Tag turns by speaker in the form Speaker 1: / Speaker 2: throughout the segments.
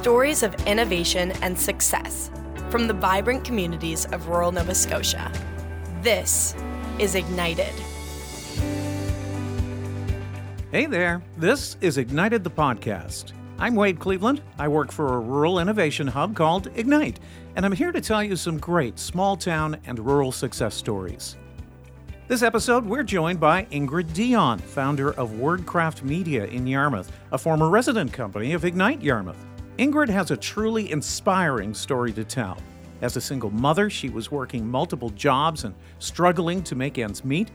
Speaker 1: Stories of innovation and success from the vibrant communities of rural Nova Scotia. This is Ignited.
Speaker 2: Hey there, this is Ignited the Podcast. I'm Wade Cleveland. I work for a rural innovation hub called Ignite, and I'm here to tell you some great small town and rural success stories. This episode, we're joined by Ingrid d'Eon, founder of Word-Craft Media in Yarmouth, a former resident company of Ignite Yarmouth. Ingrid has a truly inspiring story to tell. As a single mother, she was working multiple jobs and struggling to make ends meet.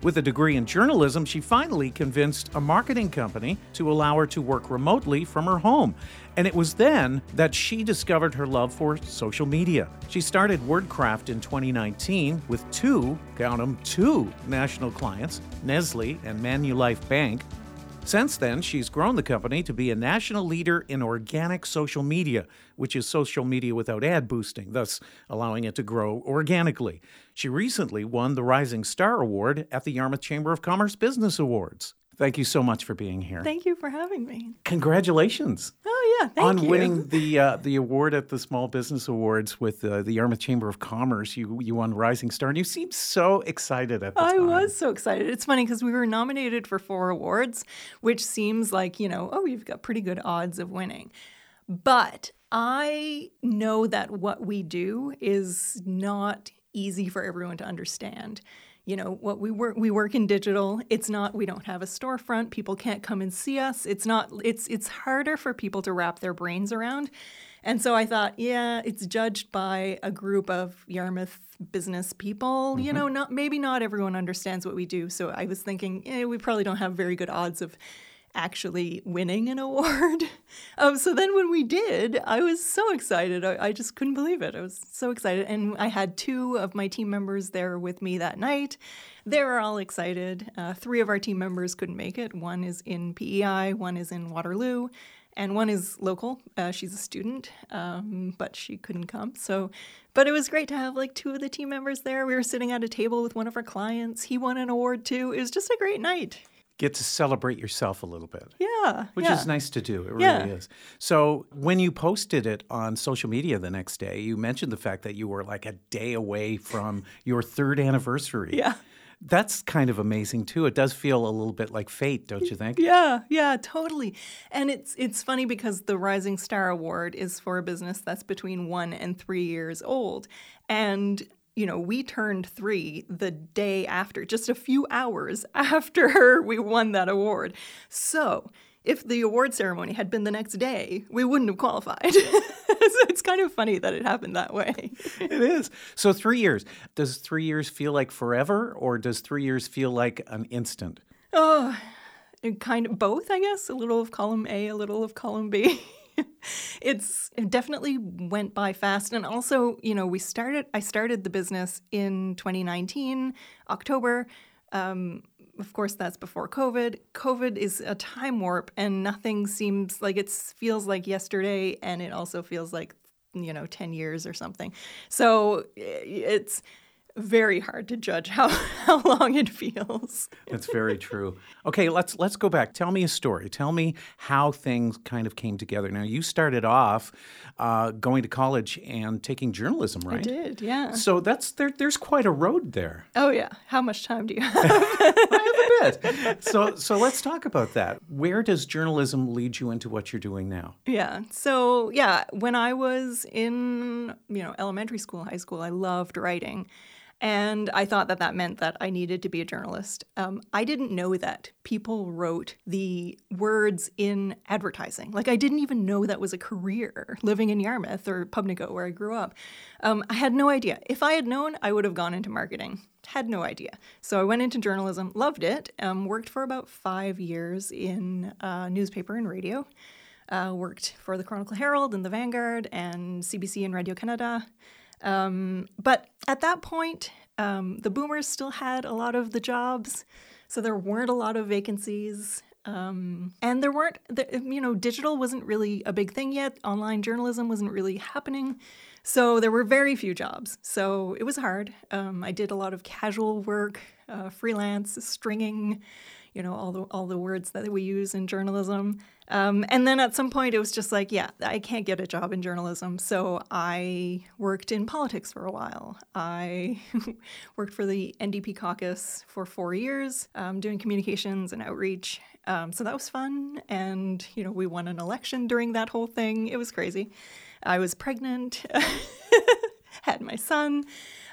Speaker 2: With a degree in journalism, she finally convinced a marketing company to allow her to work remotely from her home. And it was then that she discovered her love for social media. She started Word-Craft in 2019 with two, count them, two national clients, Nestle and Manulife Bank. Since then, she's grown the company to be a national leader in organic social media, which is social media without ad boosting, thus allowing it to grow organically. She recently won the Rising Star Award at the Yarmouth Chamber of Commerce Business Awards. Thank you so much for being here.
Speaker 3: Thank you for having me.
Speaker 2: Congratulations.
Speaker 3: Oh yeah, thank
Speaker 2: on
Speaker 3: you.
Speaker 2: winning the uh, the award at the Small Business Awards with uh, the Yarmouth Chamber of Commerce. You you won Rising Star, and you seemed so excited at the
Speaker 3: I
Speaker 2: time.
Speaker 3: was so excited. It's funny because we were nominated for four awards, which seems like, you know, oh, you've got pretty good odds of winning. But I know that what we do is not easy for everyone to understand. You know, what we work we work in digital. It's not we don't have a storefront. People can't come and see us. It's not it's it's harder for people to wrap their brains around. And so I thought, yeah, it's judged by a group of Yarmouth business people. You know, not maybe not everyone understands what we do. So I was thinking, eh, we probably don't have very good odds of actually winning an award. um, so then when we did, I was so excited. I, I just couldn't believe it. I was so excited. And I had two of my team members there with me that night. They were all excited. Uh, three of our team members couldn't make it. One is in PEI, one is in Waterloo. And one is local. Uh, she's a student, um, but she couldn't come. So, but it was great to have like two of the team members there. We were sitting at a table with one of our clients. He won an award too. It was just a great night.
Speaker 2: Get to celebrate yourself a little bit.
Speaker 3: Yeah,
Speaker 2: Which
Speaker 3: yeah.
Speaker 2: is nice to do. It really
Speaker 3: Yeah.
Speaker 2: is. So, when you posted it on social media the next day, you mentioned the fact that you were like a day away from your third anniversary.
Speaker 3: Yeah.
Speaker 2: That's kind of amazing too. It does feel a little bit like fate, don't you think?
Speaker 3: Yeah, yeah, totally. And it's it's funny because the Rising Star Award is for a business that's between 1 and 3 years old. And you know, we turned 3 the day after, just a few hours after we won that award. So, if the award ceremony had been the next day, we wouldn't have qualified. so it's kind of funny that it happened that way.
Speaker 2: it is. So, three years. Does three years feel like forever, or does three years feel like an instant?
Speaker 3: Oh, kind of both, I guess. A little of column A, a little of column B. it's it definitely went by fast, and also, you know, we started. I started the business in 2019, October. Um, of course, that's before COVID. COVID is a time warp, and nothing seems like it feels like yesterday, and it also feels like you know 10 years or something. So it's very hard to judge how, how long it feels.
Speaker 2: That's very true. Okay, let's let's go back. Tell me a story. Tell me how things kind of came together. Now, you started off uh, going to college and taking journalism, right?
Speaker 3: I did, yeah.
Speaker 2: So that's there. There's quite a road there.
Speaker 3: Oh yeah. How much time do you have?
Speaker 2: I have a bit. So so let's talk about that. Where does journalism lead you into what you're doing now?
Speaker 3: yeah. So yeah, when I was in you know elementary school, high school, I loved writing. And I thought that that meant that I needed to be a journalist. Um, I didn't know that people wrote the words in advertising. Like, I didn't even know that was a career living in Yarmouth or Pubnico, where I grew up. Um, I had no idea. If I had known, I would have gone into marketing. Had no idea. So I went into journalism, loved it, um, worked for about five years in uh, newspaper and radio. Uh, worked for the Chronicle Herald and the Vanguard and CBC and Radio Canada. Um, but at that point, um, the boomers still had a lot of the jobs, so there weren't a lot of vacancies. Um, and there weren't, the, you know, digital wasn't really a big thing yet. Online journalism wasn't really happening. So there were very few jobs. So it was hard. Um, I did a lot of casual work, uh, freelance, stringing, you know, all the all the words that we use in journalism. Um, and then at some point, it was just like, yeah, I can't get a job in journalism. So I worked in politics for a while. I worked for the NDP caucus for four years, um, doing communications and outreach. Um, so that was fun. And, you know, we won an election during that whole thing. It was crazy. I was pregnant, had my son.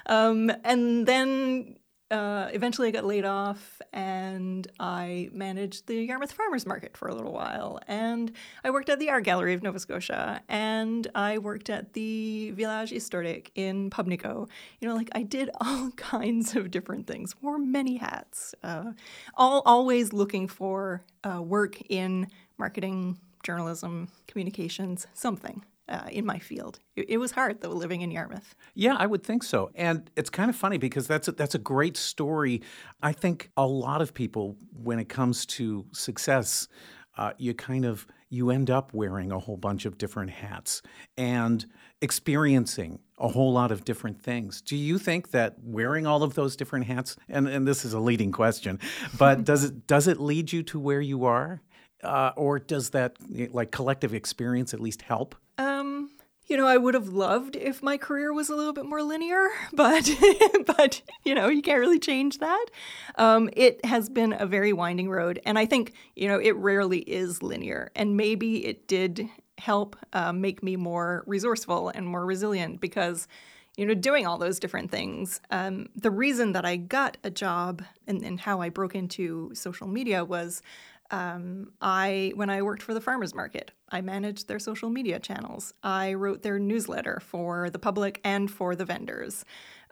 Speaker 3: Um, and then uh, eventually I got laid off and I managed the Yarmouth Farmers Market for a little while. And I worked at the Art Gallery of Nova Scotia and I worked at the Village Historique in Pubnico. You know, like I did all kinds of different things, wore many hats, uh, all always looking for uh, work in marketing, journalism, communications, something uh, in my field. It, it, was hard though living in Yarmouth.
Speaker 2: Yeah, I would think so. And it's kind of funny because that's a, that's a great story. I think a lot of people, when it comes to success, uh, you kind of you end up wearing a whole bunch of different hats and experiencing a whole lot of different things. Do you think that wearing all of those different hats and, and this is a leading question, but does it does it lead you to where you are? Uh, or does that like collective experience at least help?
Speaker 3: Um, you know, I would have loved if my career was a little bit more linear, but but you know, you can't really change that. Um, it has been a very winding road, and I think you know it rarely is linear, and maybe it did help uh, make me more resourceful and more resilient because you know, doing all those different things. Um, the reason that I got a job and, and how I broke into social media was um, I when I worked for the farmers market, I managed their social media channels. I wrote their newsletter for the public and for the vendors.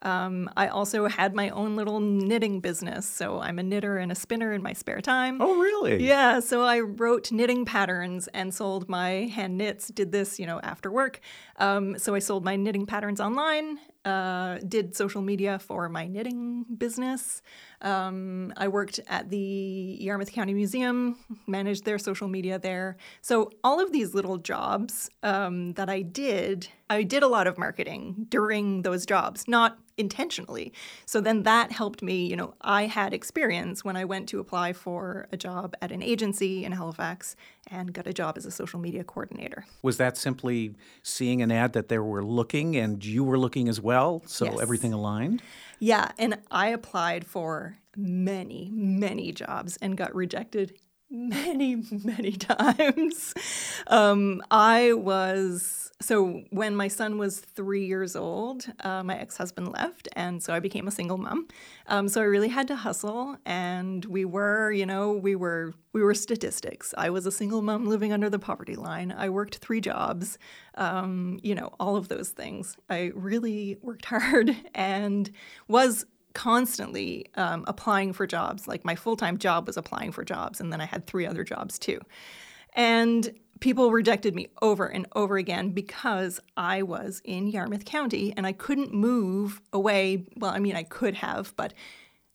Speaker 3: Um, I also had my own little knitting business. So I'm a knitter and a spinner in my spare time.
Speaker 2: Oh, really?
Speaker 3: Yeah. So I wrote knitting patterns and sold my hand knits, did this, you know, after work. Um, so I sold my knitting patterns online, uh, did social media for my knitting business. Um, I worked at the Yarmouth County Museum, managed their social media there. So, all of these little jobs um, that I did, I did a lot of marketing during those jobs, not intentionally. So then that helped me, you know, I had experience when I went to apply for a job at an agency in Halifax and got a job as a social media coordinator.
Speaker 2: Was that simply seeing an ad that they were looking and you were looking as well? So yes. everything aligned?
Speaker 3: Yeah. And I applied for many, many jobs and got rejected many, many times. Um, I was so when my son was three years old, uh, my ex-husband left, and so I became a single mom. Um, so I really had to hustle, and we were, you know, we were we were statistics. I was a single mom living under the poverty line. I worked three jobs, um, you know, all of those things. I really worked hard and was constantly um, applying for jobs. Like my full time job was applying for jobs, and then I had three other jobs too. And people rejected me over and over again because I was in Yarmouth County and I couldn't move away. Well, I mean, I could have, but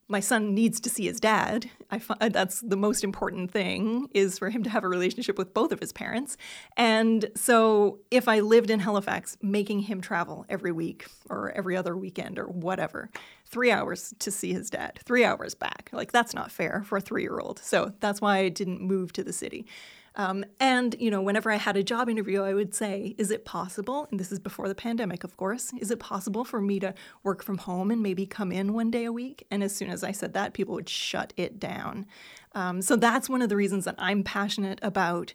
Speaker 3: my son needs to see his dad. I find uh, that's the most important thing is for him to have a relationship with both of his parents. And so if I lived in Halifax, making him travel every week or every other weekend or whatever, three hours to see his dad, three hours back, like that's not fair for a three year old. So that's why I didn't move to the city. Um, and, you know, whenever I had a job interview, I would say, is it possible, and this is before the pandemic, of course, is it possible for me to work from home and maybe come in one day a week? And as soon as I said that, people would shut it down. Um, so that's one of the reasons that I'm passionate about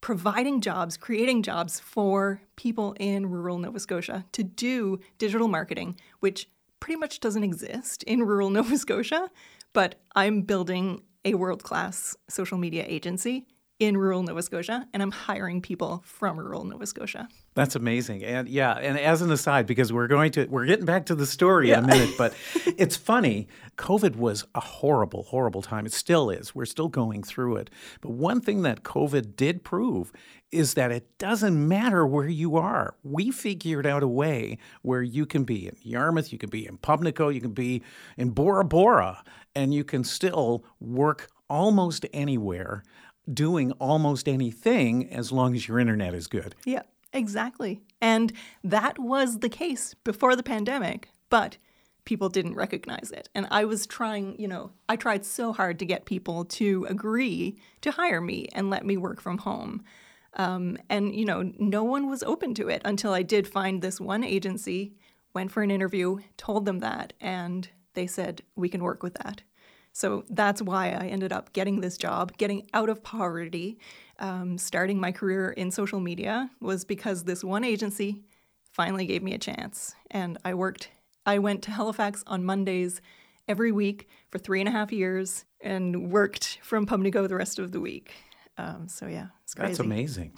Speaker 3: providing jobs, creating jobs for people in rural Nova Scotia to do digital marketing, which pretty much doesn't exist in rural Nova Scotia. But I'm building a world class social media agency in rural Nova Scotia, and I'm hiring people from rural Nova Scotia.
Speaker 2: That's amazing. And yeah, and as an aside, because we're going to we're getting back to the story yeah. in a minute, but it's funny. COVID was a horrible, horrible time. It still is. We're still going through it. But one thing that COVID did prove is that it doesn't matter where you are. We figured out a way where you can be in Yarmouth, you can be in Pubnico, you can be in Bora Bora, and you can still work almost anywhere doing almost anything as long as your internet is good.
Speaker 3: Yeah. Exactly. And that was the case before the pandemic, but people didn't recognize it. And I was trying, you know, I tried so hard to get people to agree to hire me and let me work from home. Um, and, you know, no one was open to it until I did find this one agency, went for an interview, told them that, and they said, we can work with that. So that's why I ended up getting this job, getting out of poverty, um, starting my career in social media was because this one agency finally gave me a chance. And I worked, I went to Halifax on Mondays every week for three and a half years and worked from Pubnico the rest of the week. Um, so yeah, it's crazy.
Speaker 2: That's amazing.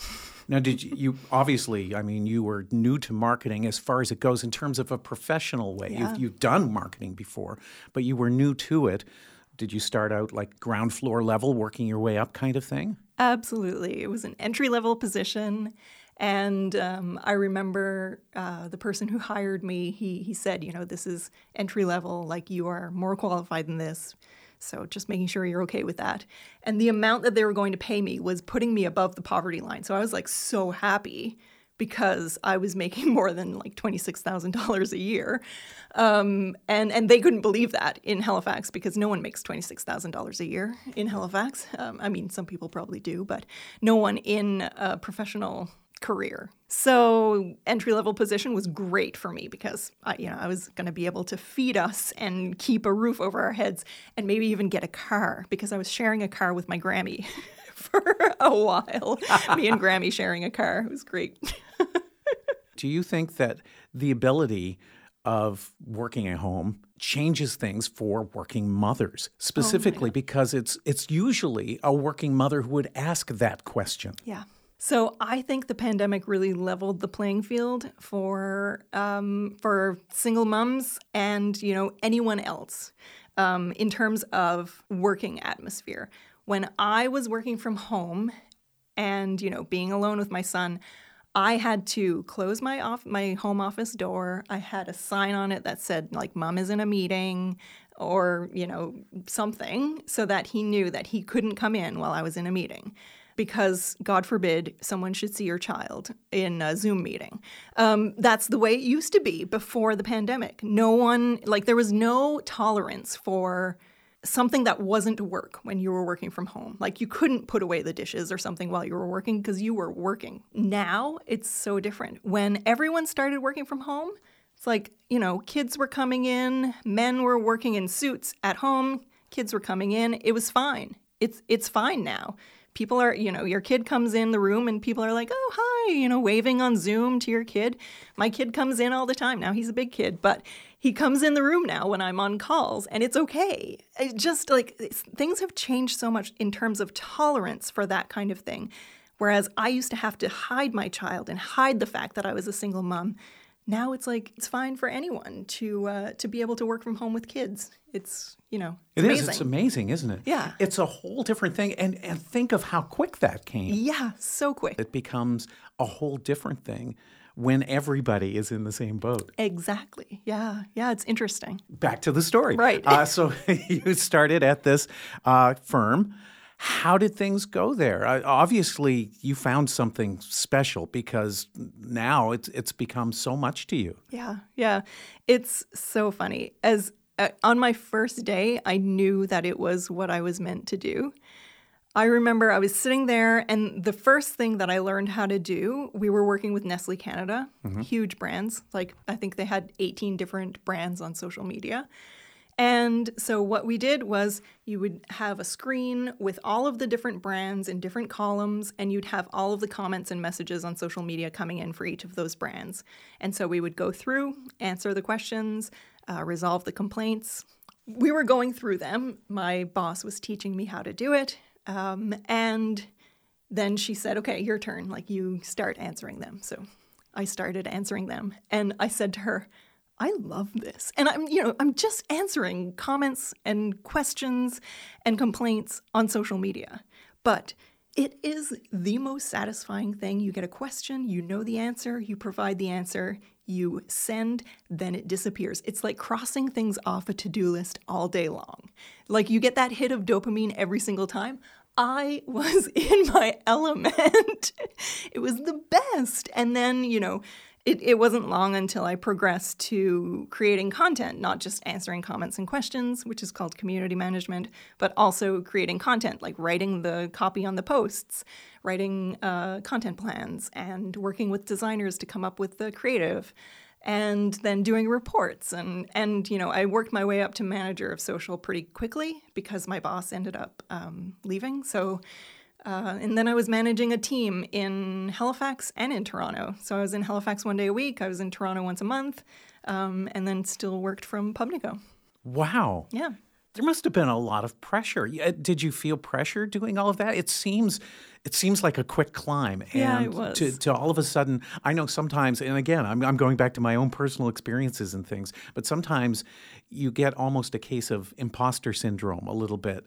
Speaker 2: Now, did you, you, obviously? I mean, you were new to marketing as far as it goes in terms of a professional way.
Speaker 3: Yeah.
Speaker 2: You've, you've done marketing before, but you were new to it. Did you start out like ground floor level, working your way up, kind of thing?
Speaker 3: Absolutely. It was an entry level position. And um, I remember uh, the person who hired me, he, he said, you know, this is entry level, like you are more qualified than this. So just making sure you're okay with that. And the amount that they were going to pay me was putting me above the poverty line. So I was like so happy because I was making more than like $26,000 a year. Um, and, and they couldn't believe that in Halifax because no one makes $26,000 a year in Halifax. Um, I mean, some people probably do, but no one in a professional career. So entry level position was great for me because I, you know I was going to be able to feed us and keep a roof over our heads and maybe even get a car because I was sharing a car with my Grammy for a while. me and Grammy sharing a car it was great.
Speaker 2: Do you think that the ability of working at home changes things for working mothers specifically oh, because it's it's usually a working mother who would ask that question.
Speaker 3: Yeah. So I think the pandemic really leveled the playing field for um, for single moms and you know anyone else um, in terms of working atmosphere. When I was working from home and you know being alone with my son, I had to close my off my home office door. I had a sign on it that said like "Mom is in a meeting." Or, you know, something so that he knew that he couldn't come in while I was in a meeting because God forbid someone should see your child in a Zoom meeting. Um, that's the way it used to be before the pandemic. No one, like, there was no tolerance for something that wasn't work when you were working from home. Like, you couldn't put away the dishes or something while you were working because you were working. Now it's so different. When everyone started working from home, it's like, you know, kids were coming in, men were working in suits at home, kids were coming in. It was fine. It's it's fine now people are, you know, your kid comes in the room and people are like, oh, hi, you know, waving on Zoom to your kid. My kid comes in all the time. Now he's a big kid, but he comes in the room now when I'm on calls and it's okay. It just like things have changed so much in terms of tolerance for that kind of thing. Whereas I used to have to hide my child and hide the fact that I was a single mom now it's like it's fine for anyone to uh, to be able to work from home with kids. It's you know it's
Speaker 2: it is. It's amazing, isn't it?
Speaker 3: Yeah.
Speaker 2: It's a whole different thing, and and think of how quick that came.
Speaker 3: Yeah, so quick.
Speaker 2: It becomes a whole different thing when everybody is in the same boat.
Speaker 3: Exactly. Yeah. Yeah. It's interesting.
Speaker 2: Back to the story.
Speaker 3: Right.
Speaker 2: Uh, so you started at this uh, firm. How did things go there? Uh, obviously, you found something special because now it's it's become so much to you.
Speaker 3: Yeah, yeah, it's so funny. As uh, on my first day, I knew that it was what I was meant to do. I remember I was sitting there, and the first thing that I learned how to do, we were working with Nestle Canada, mm-hmm. huge brands. Like, I think they had 18 different brands on social media. And so what we did was you would have a screen with all of the different brands in different columns, and you'd have all of the comments and messages on social media coming in for each of those brands. And so we would go through, answer the questions, uh, resolve the complaints. We were going through them. My boss was teaching me how to do it. Um, and then she said, okay, your turn. Like you start answering them. So I started answering them. And I said to her, I love this. And I'm, you know, I'm just answering comments and questions and complaints on social media. But it is the most satisfying thing. You get a question, you know the answer, you provide the answer, you send, then it disappears. It's like crossing things off a to do list all day long. Like you get that hit of dopamine every single time. I was in my element. it was the best. And then, you know, it, it wasn't long until I progressed to creating content, not just answering comments and questions, which is called community management, but also creating content, like writing the copy on the posts, writing uh, content plans, and working with designers to come up with the creative and then doing reports and and you know I worked my way up to manager of social pretty quickly because my boss ended up um, leaving. So uh, and then I was managing a team in Halifax and in Toronto. So I was in Halifax one day a week. I was in Toronto once a month, um, and then still worked from Pubnico.
Speaker 2: Wow.
Speaker 3: Yeah.
Speaker 2: There must have been a lot of pressure. Did you feel pressure doing all of that? It seems it seems like a quick climb. And
Speaker 3: yeah, it was.
Speaker 2: To, to all of a sudden, I know sometimes, and again, I'm, I'm going back to my own personal experiences and things, but sometimes you get almost a case of imposter syndrome a little bit.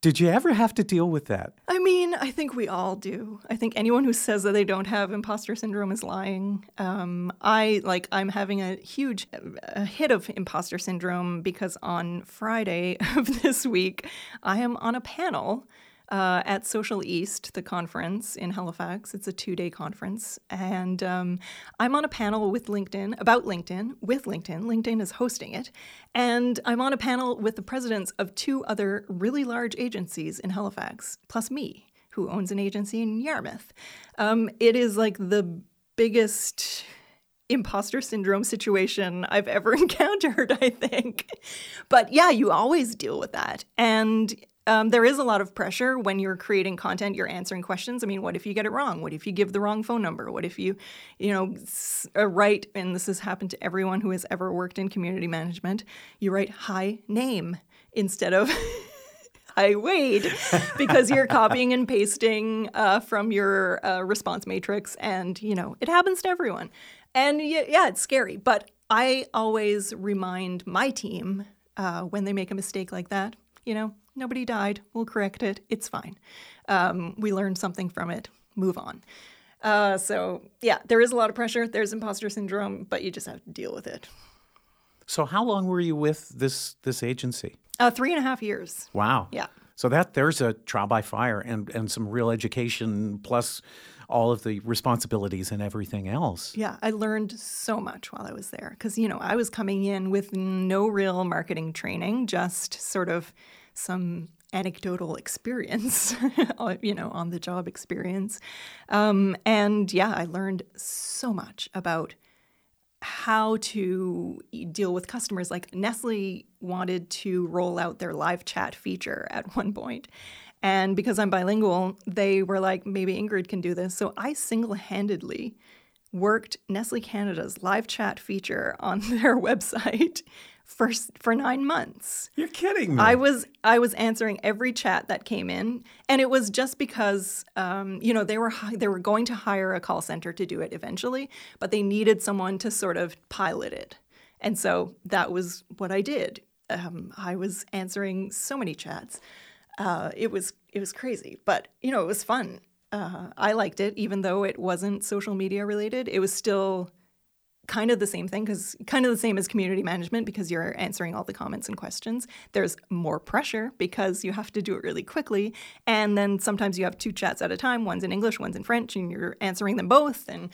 Speaker 2: Did you ever have to deal with that?
Speaker 3: I mean, I think we all do. I think anyone who says that they don't have imposter syndrome is lying. Um, I like I'm having a huge a hit of imposter syndrome because on Friday of this week, I am on a panel uh, at Social East, the conference in Halifax. It's a two day conference. And um, I'm on a panel with LinkedIn about LinkedIn, with LinkedIn. LinkedIn is hosting it. And I'm on a panel with the presidents of two other really large agencies in Halifax, plus me, who owns an agency in Yarmouth. Um, it is like the biggest imposter syndrome situation I've ever encountered, I think. But yeah, you always deal with that. And um, there is a lot of pressure when you're creating content, you're answering questions. I mean, what if you get it wrong? What if you give the wrong phone number? What if you, you know, uh, write, and this has happened to everyone who has ever worked in community management, you write hi name instead of hi Wade because you're copying and pasting uh, from your uh, response matrix. And, you know, it happens to everyone. And yeah, it's scary. But I always remind my team uh, when they make a mistake like that, you know, Nobody died. We'll correct it. It's fine. Um, we learned something from it. Move on. Uh, so, yeah, there is a lot of pressure. There's imposter syndrome, but you just have to deal with it.
Speaker 2: So, how long were you with this this agency?
Speaker 3: Uh, three and a half years.
Speaker 2: Wow.
Speaker 3: Yeah.
Speaker 2: So that there's a trial by fire and and some real education plus all of the responsibilities and everything else.
Speaker 3: Yeah, I learned so much while I was there because you know I was coming in with no real marketing training, just sort of some anecdotal experience, you know, on the job experience. Um, and yeah, I learned so much about how to deal with customers. Like Nestle wanted to roll out their live chat feature at one point. And because I'm bilingual, they were like, maybe Ingrid can do this. So I single handedly worked Nestle Canada's live chat feature on their website for for nine months.
Speaker 2: You're kidding me.
Speaker 3: I was I was answering every chat that came in, and it was just because um, you know they were they were going to hire a call center to do it eventually, but they needed someone to sort of pilot it, and so that was what I did. Um, I was answering so many chats. Uh, it was it was crazy, but you know it was fun. Uh, I liked it, even though it wasn't social media related. It was still kind of the same thing because kind of the same as community management because you're answering all the comments and questions. There's more pressure because you have to do it really quickly. And then sometimes you have two chats at a time one's in English, one's in French, and you're answering them both and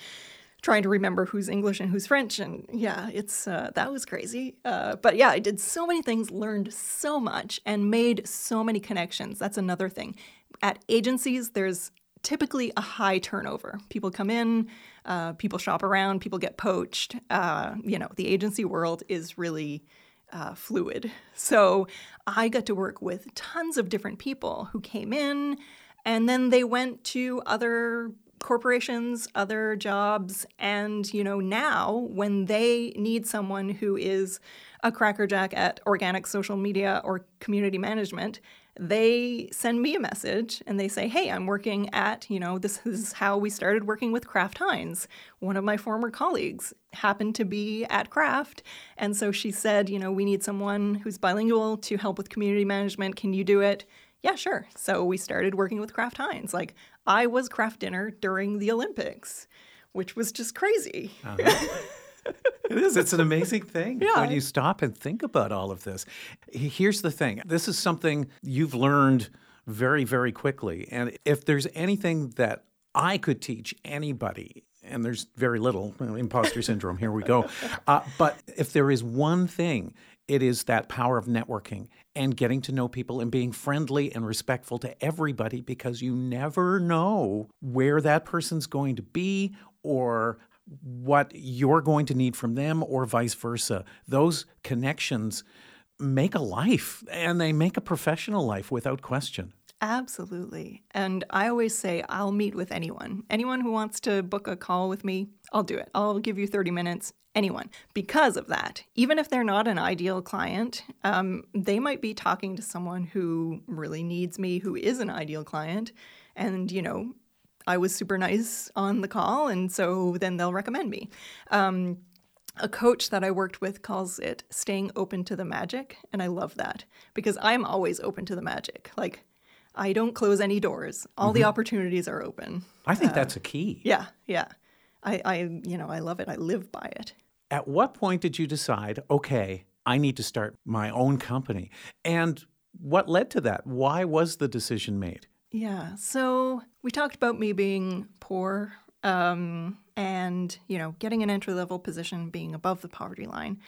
Speaker 3: trying to remember who's English and who's French. And yeah, it's uh, that was crazy. Uh, but yeah, I did so many things, learned so much, and made so many connections. That's another thing. At agencies, there's typically a high turnover. People come in, uh, people shop around, people get poached. Uh, you know, the agency world is really uh, fluid. So I got to work with tons of different people who came in and then they went to other corporations, other jobs, and you know now when they need someone who is a crackerjack at organic social media or community management, they send me a message and they say, Hey, I'm working at, you know, this is how we started working with Kraft Heinz. One of my former colleagues happened to be at Kraft. And so she said, You know, we need someone who's bilingual to help with community management. Can you do it? Yeah, sure. So we started working with Kraft Heinz. Like, I was Kraft dinner during the Olympics, which was just crazy. Uh-huh.
Speaker 2: it is. It's an amazing thing
Speaker 3: yeah.
Speaker 2: when you stop and think about all of this. Here's the thing this is something you've learned very, very quickly. And if there's anything that I could teach anybody, and there's very little imposter syndrome, here we go. Uh, but if there is one thing, it is that power of networking and getting to know people and being friendly and respectful to everybody because you never know where that person's going to be or what you're going to need from them or vice versa. Those connections make a life and they make a professional life without question.
Speaker 3: Absolutely. And I always say I'll meet with anyone. Anyone who wants to book a call with me, I'll do it. I'll give you 30 minutes. Anyone. Because of that, even if they're not an ideal client, um, they might be talking to someone who really needs me, who is an ideal client. And, you know, I was super nice on the call, and so then they'll recommend me. Um, a coach that I worked with calls it staying open to the magic, and I love that because I'm always open to the magic. Like, I don't close any doors. All mm-hmm. the opportunities are open.
Speaker 2: I think uh, that's a key.
Speaker 3: Yeah, yeah. I, I, you know, I love it. I live by it.
Speaker 2: At what point did you decide, okay, I need to start my own company? And what led to that? Why was the decision made?
Speaker 3: Yeah. So we talked about me being poor um, and, you know, getting an entry level position being above the poverty line.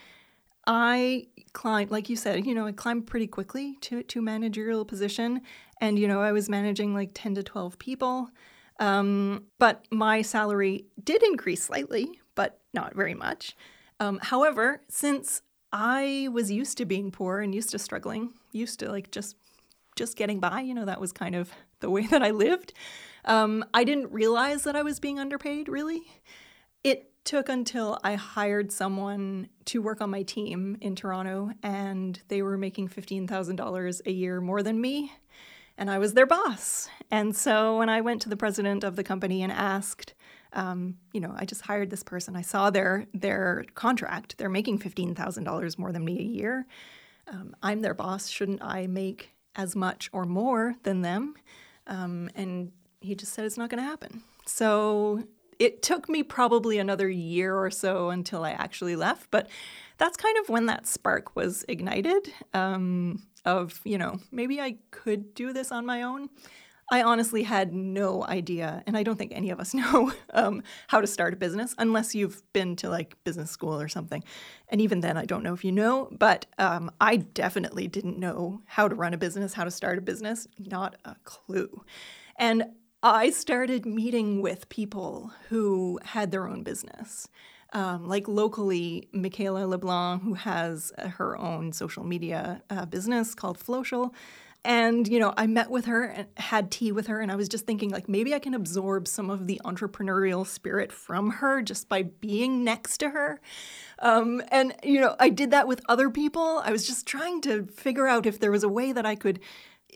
Speaker 3: I climbed, like you said, you know, I climbed pretty quickly to to managerial position, and you know, I was managing like ten to twelve people. Um, but my salary did increase slightly, but not very much. Um, however, since I was used to being poor and used to struggling, used to like just just getting by, you know, that was kind of the way that I lived. Um, I didn't realize that I was being underpaid, really. It took until I hired someone to work on my team in Toronto, and they were making $15,000 a year more than me, and I was their boss. And so when I went to the president of the company and asked, um, you know, I just hired this person. I saw their their contract. They're making fifteen thousand dollars more than me a year. Um, I'm their boss. Shouldn't I make as much or more than them? Um, and he just said it's not going to happen. So it took me probably another year or so until I actually left, but that's kind of when that spark was ignited um, of, you know, maybe I could do this on my own. I honestly had no idea, and I don't think any of us know um, how to start a business unless you've been to like business school or something. And even then, I don't know if you know, but um, I definitely didn't know how to run a business, how to start a business, not a clue. And I started meeting with people who had their own business. Um, like locally, Michaela LeBlanc, who has her own social media uh, business called Flowcial. And, you know, I met with her and had tea with her, and I was just thinking, like, maybe I can absorb some of the entrepreneurial spirit from her just by being next to her. Um, and, you know, I did that with other people. I was just trying to figure out if there was a way that I could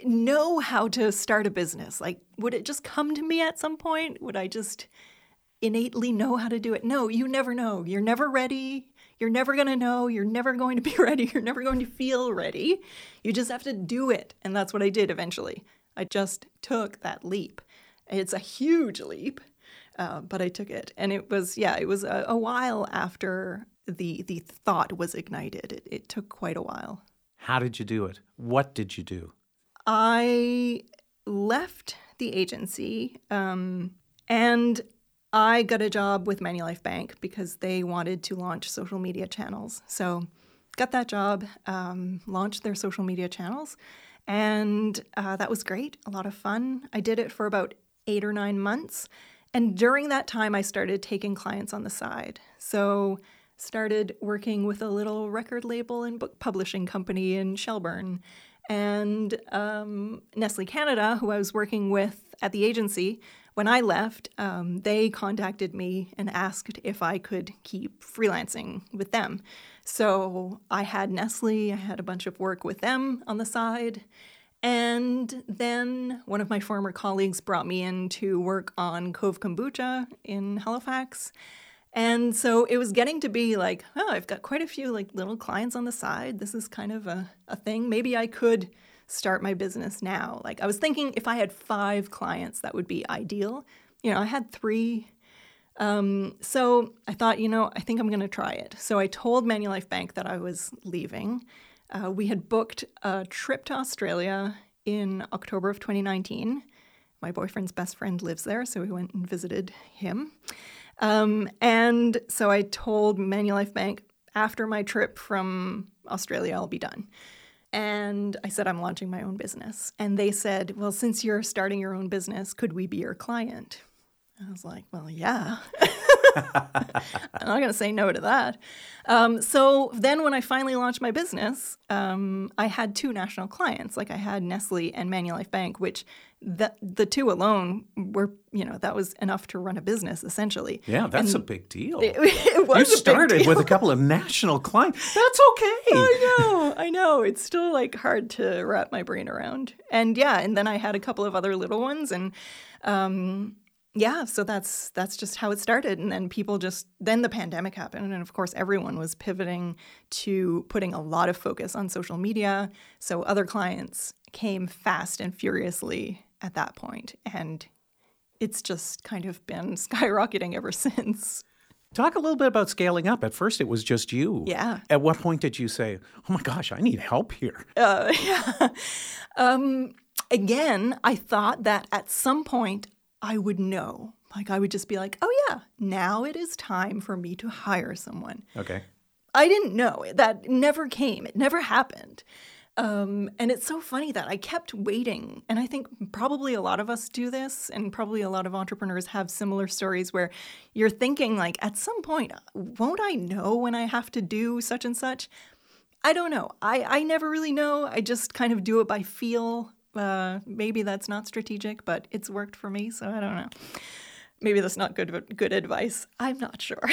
Speaker 3: know how to start a business? Like, would it just come to me at some point? Would I just innately know how to do it? No, you never know. You're never ready. You're never going to know. You're never going to be ready. You're never going to feel ready. You just have to do it. And that's what I did eventually. I just took that leap. It's a huge leap, uh, but I took it. And it was, yeah, it was a, a while after the, the thought was ignited. It, it took quite a while.
Speaker 2: How did you do it? What did you do?
Speaker 3: I left the agency um, and I got a job with Manulife Bank because they wanted to launch social media channels. So, got that job, um, launched their social media channels, and uh, that was great. A lot of fun. I did it for about eight or nine months. And during that time, I started taking clients on the side. So, started working with a little record label and book publishing company in Shelburne and um, Nestle Canada, who I was working with at the agency, when I left, um, they contacted me and asked if I could keep freelancing with them. So I had Nestle, I had a bunch of work with them on the side. And then one of my former colleagues brought me in to work on Cove Kombucha in Halifax. And so it was getting to be like, oh, I've got quite a few like little clients on the side. This is kind of a, a thing. Maybe I could start my business now. Like I was thinking if I had five clients, that would be ideal. You know, I had three. Um, so I thought, you know, I think I'm going to try it. So I told Manulife Bank that I was leaving. Uh, we had booked a trip to Australia in October of 2019. My boyfriend's best friend lives there, so we went and visited him. Um, and so I told Manulife Bank after my trip from Australia, I'll be done. And I said, I'm launching my own business. And they said, Well, since you're starting your own business, could we be your client? I was like, Well, yeah. I'm not going to say no to that. Um, so then, when I finally launched my business, um, I had two national clients. Like I had Nestle and Manulife Bank, which the the two alone were, you know, that was enough to run a business essentially.
Speaker 2: Yeah, that's
Speaker 3: And
Speaker 2: a big deal.
Speaker 3: It, it was
Speaker 2: you started with a couple of national clients. That's okay.
Speaker 3: I know, I know. It's still like hard to wrap my brain around. And yeah, and then I had a couple of other little ones, and um, yeah, so that's that's just how it started. And then people just then the pandemic happened, and of course everyone was pivoting to putting a lot of focus on social media. So other clients came fast and furiously at that point, and it's just kind of been skyrocketing ever since.
Speaker 2: Talk a little bit about scaling up. At first, it was just you.
Speaker 3: Yeah.
Speaker 2: At what point did you say, "Oh my gosh, I need help here"?
Speaker 3: Uh, yeah. Um, again, I thought that at some point I would know. Like I would just be like, oh yeah, now it is time for me to hire someone.
Speaker 2: Okay.
Speaker 3: I didn't know. That never came. It never happened. Um, and it's so funny that I kept waiting. And I think probably a lot of us do this, and probably a lot of entrepreneurs have similar stories where you're thinking, like, at some point, won't I know when I have to do such and such? I don't know. I, I never really know. I just kind of do it by feel. Uh, maybe that's not strategic, but it's worked for me, so I don't know. Maybe that's not good good advice. I'm not sure.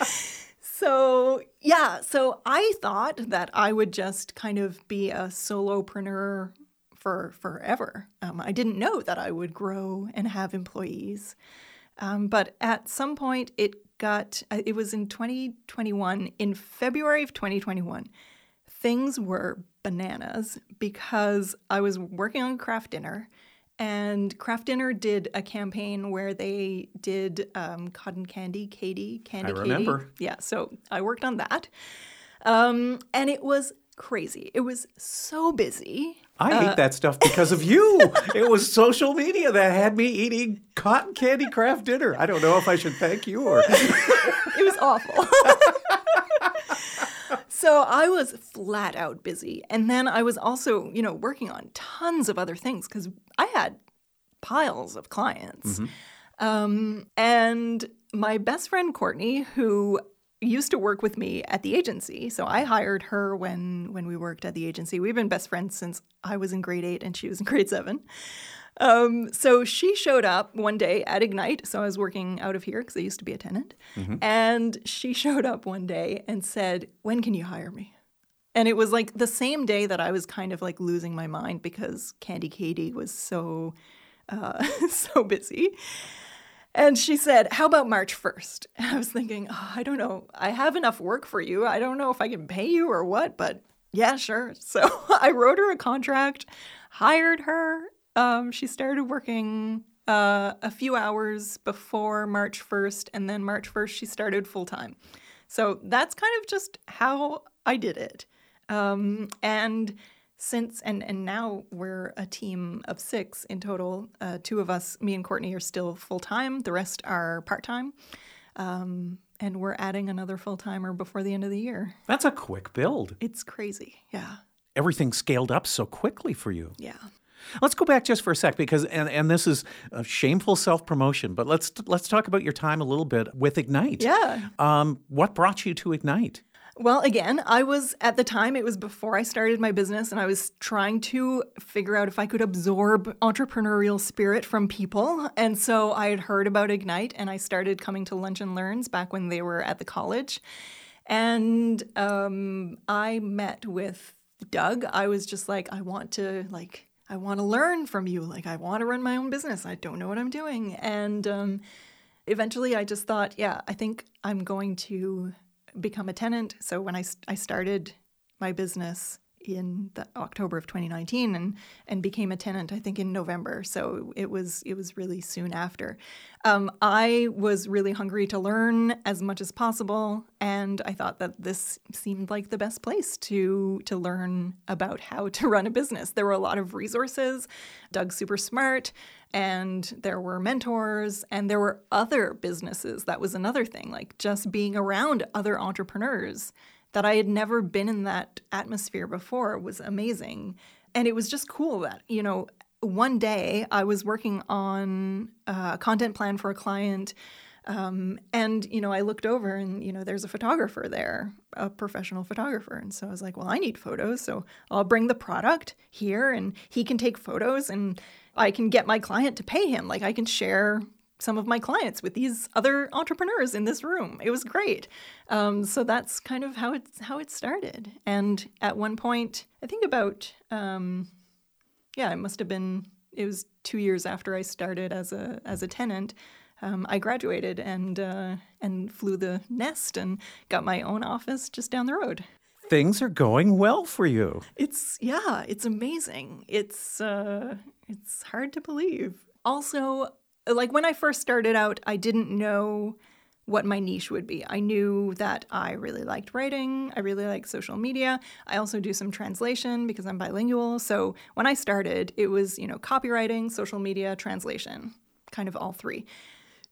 Speaker 3: so yeah, so I thought that I would just kind of be a solopreneur for forever. Um, I didn't know that I would grow and have employees. Um, but at some point, it got, uh, it was in 2021, in February of 2021, things were bananas because I was working on Kraft Dinner. And Kraft Dinner did a campaign where they did um, cotton candy, KD, candy
Speaker 2: I
Speaker 3: KD.
Speaker 2: remember.
Speaker 3: Yeah, so I worked on that. Um, and it was crazy. It was so busy.
Speaker 2: I
Speaker 3: Uh,
Speaker 2: ate that stuff because of you. it was social media that had me eating cotton candy Kraft dinner. I don't know if I should thank you or.
Speaker 3: it was awful. so I was flat out busy. And then I was also, you know, working on tons of other things because I had piles of clients. Um, and my best friend Courtney, who used to work with me at the agency, so I hired her when when we worked at the agency. We've been best friends since I was in grade eight and she was in grade seven. Um, so she showed up one day at Ignite. So I was working out of here because I used to be a tenant. And she showed up one day and said, When can you hire me? And it was like the same day that I was kind of like losing my mind because Candy KD was so, uh, so busy. And she said, How about March 1st? And I was thinking, oh, I don't know. I have enough work for you. I don't know if I can pay you or what, but yeah, sure. So I wrote her a contract, hired her. Um, she started working uh, a few hours before March 1st, and then March 1st, she started full time. So that's kind of just how I did it. Um, and since and and now we're a team of six in total. Uh, two of us, me and Courtney, are still full time. The rest are part time, um, and we're adding another full timer before the end of the year.
Speaker 2: That's a quick build.
Speaker 3: It's crazy. Yeah,
Speaker 2: Everything scaled up so quickly for you.
Speaker 3: yeah.
Speaker 2: Let's go back just for a sec because and, and this is a shameful self-promotion, but let's let's talk about your time a little bit with Ignite.
Speaker 3: Yeah.
Speaker 2: Um, what brought you to Ignite?
Speaker 3: Well, again, I was at the time, it was before I started my business, and I was trying to figure out if I could absorb entrepreneurial spirit from people. And so I had heard about Ignite, and I started coming to Lunch and Learns back when they were at the college. And um, I met with Doug. I was just like, I want to, like, I want to learn from you. Like, I want to run my own business. I don't know what I'm doing. And um, eventually I just thought, yeah, I think I'm going to become a tenant. So when I, I started my business in October of 2019 and and became a tenant I think in November. So it was it was really soon after. Um, I was really hungry to learn as much as possible and I thought that this seemed like the best place to to learn about how to run a business. There were a lot of resources Doug's super smart and there were mentors and there were other businesses. That was another thing like just being around other entrepreneurs that I had never been in that atmosphere before was amazing. And it was just cool that, you know, one day I was working on a content plan for a client. Um, and, you know, I looked over and, you know, there's a photographer there, a professional photographer. And so I was like, well, I need photos. So I'll bring the product here and he can take photos and I can get my client to pay him. Like I can share some of my clients with these other entrepreneurs in this room. It was great. Um, so that's kind of how it how it started. And at one point, I think about um, yeah, it must have been it was two years after I started as a as a tenant. Um, I graduated and uh, and flew the nest and got my own office just down the road.
Speaker 2: Things are going well for you.
Speaker 3: It's yeah, it's amazing. It's uh, it's hard to believe. Also, like when I first started out, I didn't know what my niche would be. I knew that I really liked writing, I really like social media. I also do some translation because I'm bilingual. So when I started, it was, you know, copywriting, social media, translation, kind of all three.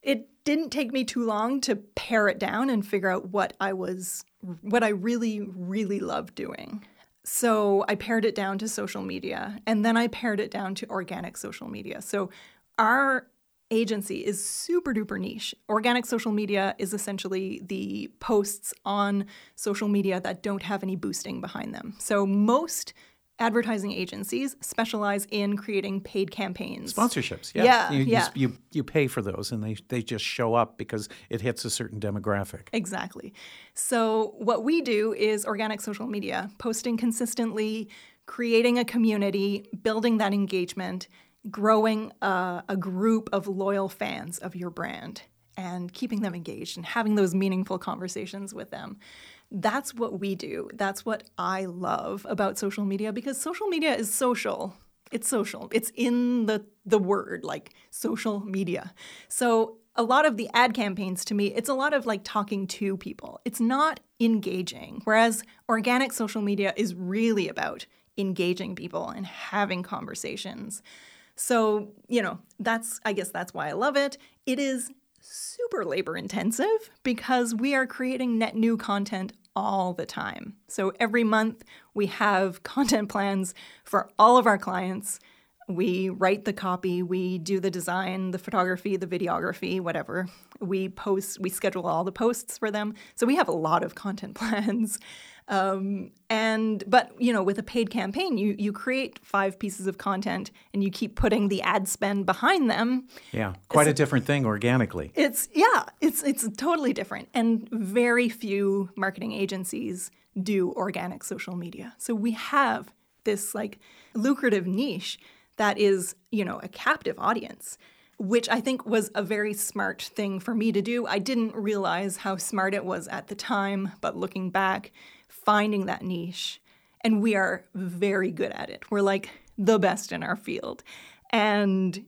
Speaker 3: It didn't take me too long to pare it down and figure out what I was what I really really loved doing. So I pared it down to social media and then I pared it down to organic social media. So our agency is super duper niche. Organic social media is essentially the posts on social media that don't have any boosting behind them. So most advertising agencies specialize in creating paid campaigns.
Speaker 2: Sponsorships, yeah.
Speaker 3: Yeah,
Speaker 2: you,
Speaker 3: yeah.
Speaker 2: You, you, you pay for those and they, they just show up because it hits a certain demographic.
Speaker 3: Exactly. So what we do is organic social media, posting consistently, creating a community, building that engagement, growing a, a group of loyal fans of your brand and keeping them engaged and having those meaningful conversations with them. That's what we do. That's what I love about social media because social media is social. It's social. It's in the the word like social media. So a lot of the ad campaigns to me, it's a lot of like talking to people. It's not engaging. Whereas organic social media is really about engaging people and having conversations. So, you know, that's, I guess that's why I love it. It is super labor intensive because we are creating net new content all the time. So every month we have content plans for all of our clients. We write the copy, we do the design, the photography, the videography, whatever. We post, we schedule all the posts for them. So we have a lot of content plans. Um, and but you know, with a paid campaign, you you create five pieces of content and you keep putting the ad spend behind them.
Speaker 2: Yeah, quite it's, a different thing organically.
Speaker 3: It's yeah, it's it's totally different, and very few marketing agencies do organic social media. So we have this like lucrative niche that is you know a captive audience which I think was a very smart thing for me to do. I didn't realize how smart it was at the time, but looking back, finding that niche. And we are very good at it. We're like the best in our field. And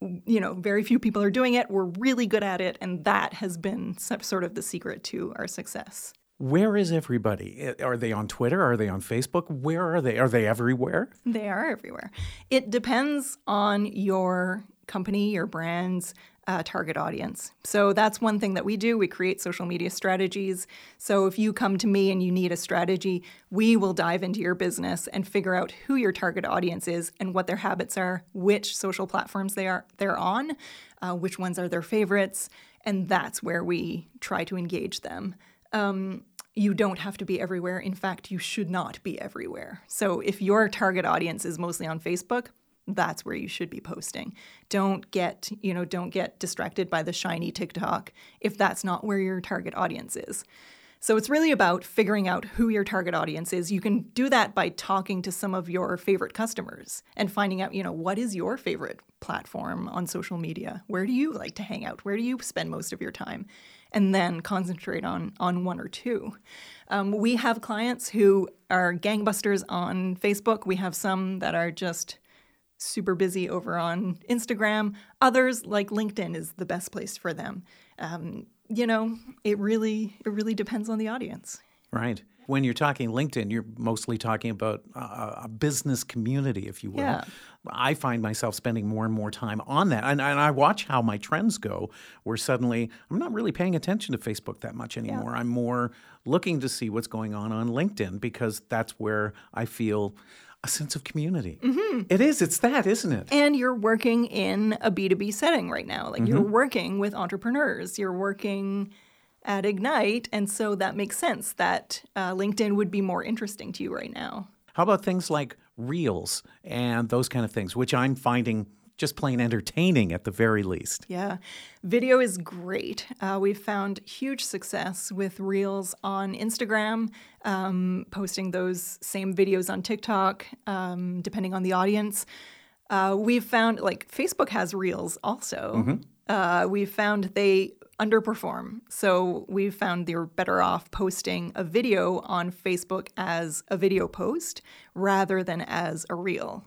Speaker 3: you know, very few people are doing it. We're really good at it, and that has been sort of the secret to our success.
Speaker 2: Where is everybody? Are they on Twitter? Are they on Facebook? Where are they? Are they everywhere?
Speaker 3: They are everywhere. It depends on your company, your brand's uh, target audience. So that's one thing that we do. We create social media strategies. So if you come to me and you need a strategy, we will dive into your business and figure out who your target audience is and what their habits are, which social platforms they are they're on, uh, which ones are their favorites, and that's where we try to engage them. Um, you don't have to be everywhere. In fact, you should not be everywhere. So if your target audience is mostly on Facebook, that's where you should be posting. Don't get, you know, don't get distracted by the shiny TikTok if that's not where your target audience is. So it's really about figuring out who your target audience is. You can do that by talking to some of your favorite customers and finding out, you know, what is your favorite platform on social media? Where do you like to hang out? Where do you spend most of your time? And then concentrate on on one or two. Um, we have clients who are gangbusters on Facebook. We have some that are just super busy over on Instagram. Others, like LinkedIn, is the best place for them. Um, you know, it really it really depends on the audience.
Speaker 2: Right. When you're talking LinkedIn, you're mostly talking about uh, a business community, if you will.
Speaker 3: Yeah.
Speaker 2: I find myself spending more and more time on that. And, and I watch how my trends go, where suddenly I'm not really paying attention to Facebook that much anymore. Yeah. I'm more looking to see what's going on on LinkedIn because that's where I feel a sense of community. It is. It's that, isn't it?
Speaker 3: And you're working in a B2B setting right now. Like you're working with entrepreneurs, you're working at Ignite. And so that makes sense that uh, LinkedIn would be more interesting to you right now.
Speaker 2: How about things like reels and those kind of things, which I'm finding just plain entertaining at the very least?
Speaker 3: Yeah, video is great. Uh, we've found huge success with Reels on Instagram, um, posting those same videos on TikTok, um, depending on the audience. Uh, we've found like Facebook has Reels also. Uh, we've found they underperform. So we've found they're better off posting a video on Facebook as a video post rather than as a reel.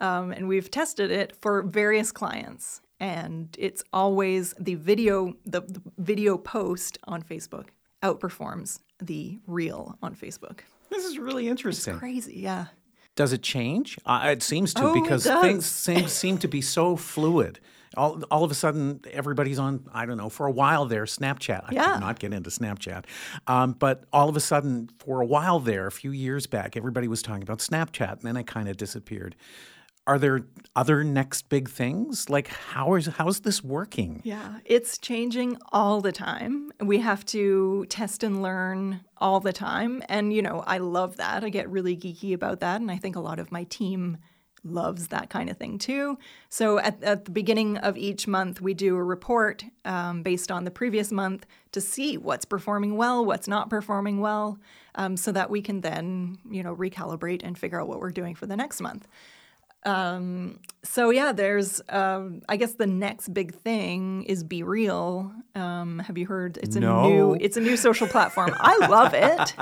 Speaker 3: Um, and we've tested it for various clients, and it's always the video the, the video post on Facebook outperforms the reel on Facebook.
Speaker 2: This is really interesting.
Speaker 3: Crazy, yeah.
Speaker 2: Does it change? Uh, it seems to
Speaker 3: Oh,
Speaker 2: because things seem, seem to be so fluid. All, all of a sudden, everybody's on, I don't know, for a while there, Snapchat. I
Speaker 3: Yeah.
Speaker 2: could not get into Snapchat. Um, but all of a sudden, for a while there, a few years back, everybody was talking about Snapchat, and then it kind of disappeared. Are there other next big things? Like, how is how's this working?
Speaker 3: Yeah, it's changing all the time. We have to test and learn all the time. And, you know, I love that. I get really geeky about that. And I think a lot of my team loves that kind of thing too. So at, at the beginning of each month, we do a report um, based on the previous month to see what's performing well, what's not performing well, um, so that we can then, you know, recalibrate and figure out what we're doing for the next month. Um, so yeah, there's um, I guess the next big thing is BeReal. Um, have you heard? It's a
Speaker 2: No.
Speaker 3: new it's a new social platform. I love it.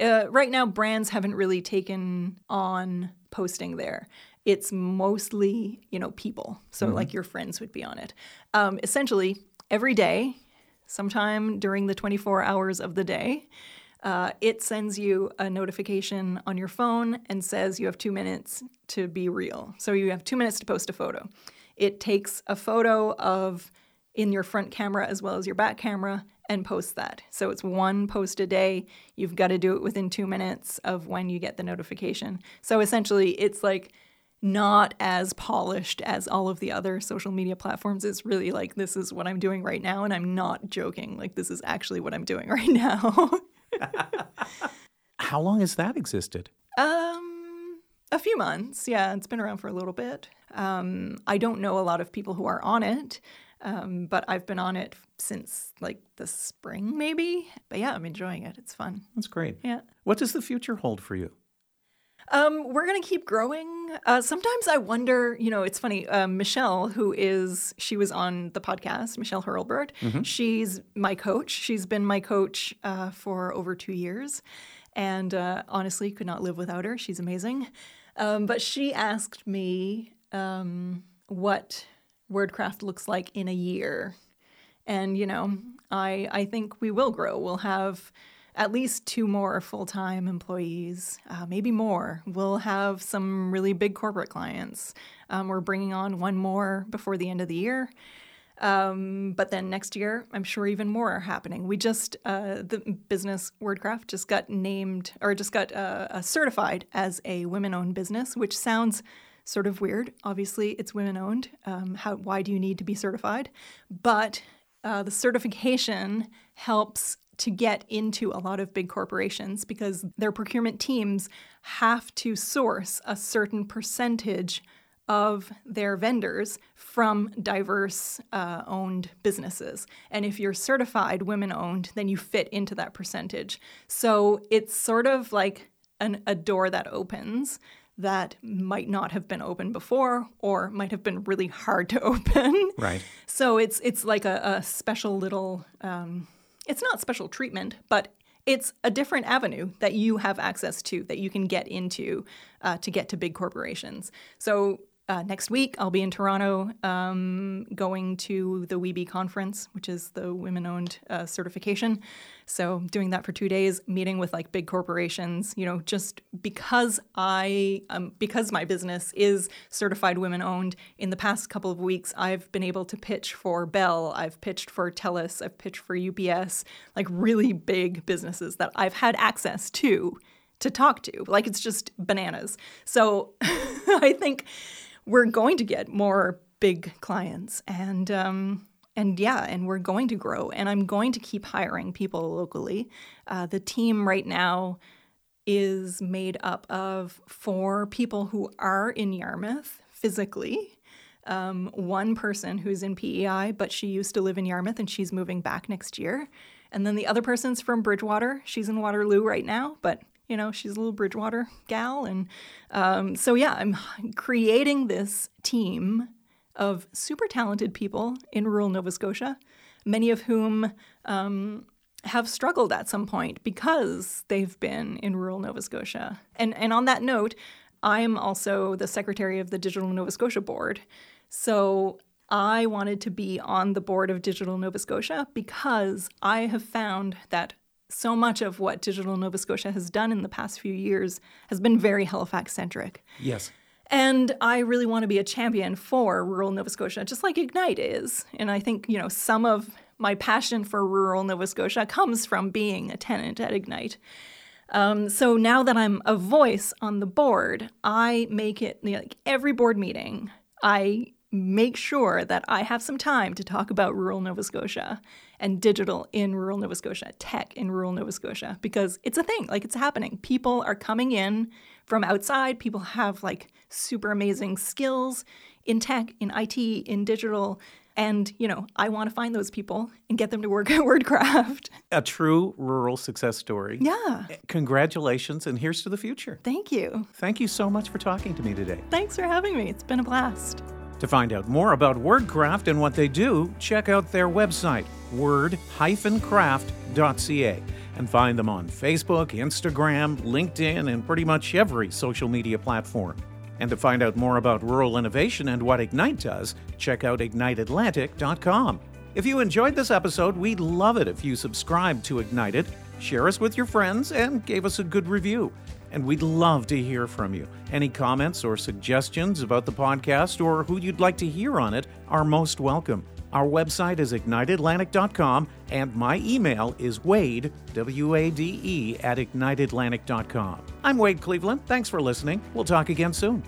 Speaker 3: Uh, right now, brands haven't really taken on posting there. It's mostly you know people, so like your friends would be on it. Um, essentially, every day, sometime during the 24 hours of the day, uh, it sends you a notification on your phone and says you have two minutes to be real. So you have two minutes to post a photo. It takes a photo of in your front camera as well as your back camera and posts that. So it's one post a day. You've got to do it within two minutes of when you get the notification. So essentially, it's like not as polished as all of the other social media platforms. It's really like, this is what I'm doing right now. And I'm not joking. Like, this is actually what I'm doing right now.
Speaker 2: How long has that existed?
Speaker 3: Um, a few months. Yeah, it's been around for a little bit. Um, I don't know a lot of people who are on it, um, but I've been on it since like the spring, maybe. But yeah, I'm enjoying it. It's fun.
Speaker 2: That's great.
Speaker 3: Yeah.
Speaker 2: What does the future hold for you?
Speaker 3: Um, we're gonna keep growing. Uh, sometimes I wonder, you know, it's funny. Um, Michelle, who is she was on the podcast, Michelle Hurlbert. She's my coach. She's been my coach uh, for over two years, and uh, honestly, could not live without her. She's amazing. Um, but she asked me um, what Word-Craft looks like in a year, and you know, I I think we will grow. We'll have at least two more full time employees, uh, maybe more. We'll have some really big corporate clients. Um, we're bringing on one more before the end of the year. Um, but then next year, I'm sure even more are happening. We just, uh, the business Word-Craft just got named or just got uh, uh, certified as a women owned business, which sounds sort of weird. Obviously, it's women owned. Um, how, why do you need to be certified? But uh, the certification helps to get into a lot of big corporations because their procurement teams have to source a certain percentage of their vendors from diverse uh, owned businesses. And if you're certified women owned, then you fit into that percentage. So it's sort of like an, a door that opens that might not have been open before or might have been really hard to open.
Speaker 2: Right.
Speaker 3: So it's it's like a, a special little. Um, it's not special treatment, but it's a different avenue that you have access to that you can get into uh, to get to big corporations. So uh, next week, I'll be in Toronto um, going to the WEB conference, which is the women owned uh, certification. So, doing that for two days, meeting with like big corporations, you know, just because I, um, because my business is certified women owned, in the past couple of weeks, I've been able to pitch for Bell, I've pitched for TELUS, I've pitched for UPS, like really big businesses that I've had access to to talk to. Like, it's just bananas. So, I think we're going to get more big clients and um, and yeah, and we're going to grow. And I'm going to keep hiring people locally. Uh, the team right now is made up of four people who are in Yarmouth physically. Um, one person who's in PEI, but she used to live in Yarmouth and she's moving back next year. And then the other person's from Bridgewater. She's in Waterloo right now, but you know, she's a little Bridgewater gal. And um, so, yeah, I'm creating this team of super talented people in rural Nova Scotia, many of whom um, have struggled at some point because they've been in rural Nova Scotia. And, and on that note, I'm also the secretary of the Digital Nova Scotia board. So I wanted to be on the board of Digital Nova Scotia because I have found that so much of what Digital Nova Scotia has done in the past few years has been very Halifax centric.
Speaker 2: Yes.
Speaker 3: And I really want to be a champion for rural Nova Scotia, just like Ignite is. And I think, you know, some of my passion for rural Nova Scotia comes from being a tenant at Ignite. Um, so now that I'm a voice on the board, I make it you know, like every board meeting, I make sure that I have some time to talk about rural Nova Scotia and digital in rural Nova Scotia, tech in rural Nova Scotia, because it's a thing, like it's happening. People are coming in from outside, people have like super amazing skills in tech, in IT, in digital. And, you know, I want to find those people and get them to work at Word-Craft.
Speaker 2: A true rural success story.
Speaker 3: Yeah.
Speaker 2: Eh, congratulations, and here's to the future.
Speaker 3: Thank you.
Speaker 2: Thank you so much for talking to me today.
Speaker 3: Thanks for having me. It's been a blast.
Speaker 2: To find out more about Word-Craft and what they do, check out their website, word-craft.ca, and find them on Facebook, Instagram, LinkedIn, and pretty much every social media platform. And to find out more about rural innovation and what Ignite does, check out igniteatlantic.com. If you enjoyed this episode, we'd love it if you subscribed to Ignited, share us with your friends, and gave us a good review and we'd love to hear from you. Any comments or suggestions about the podcast or who you'd like to hear on it are most welcome. Our website is igniteatlantic.com, and my email is wade, W A D E, at igniteatlantic.com. I'm Wade Cleveland. Thanks for listening. We'll talk again soon.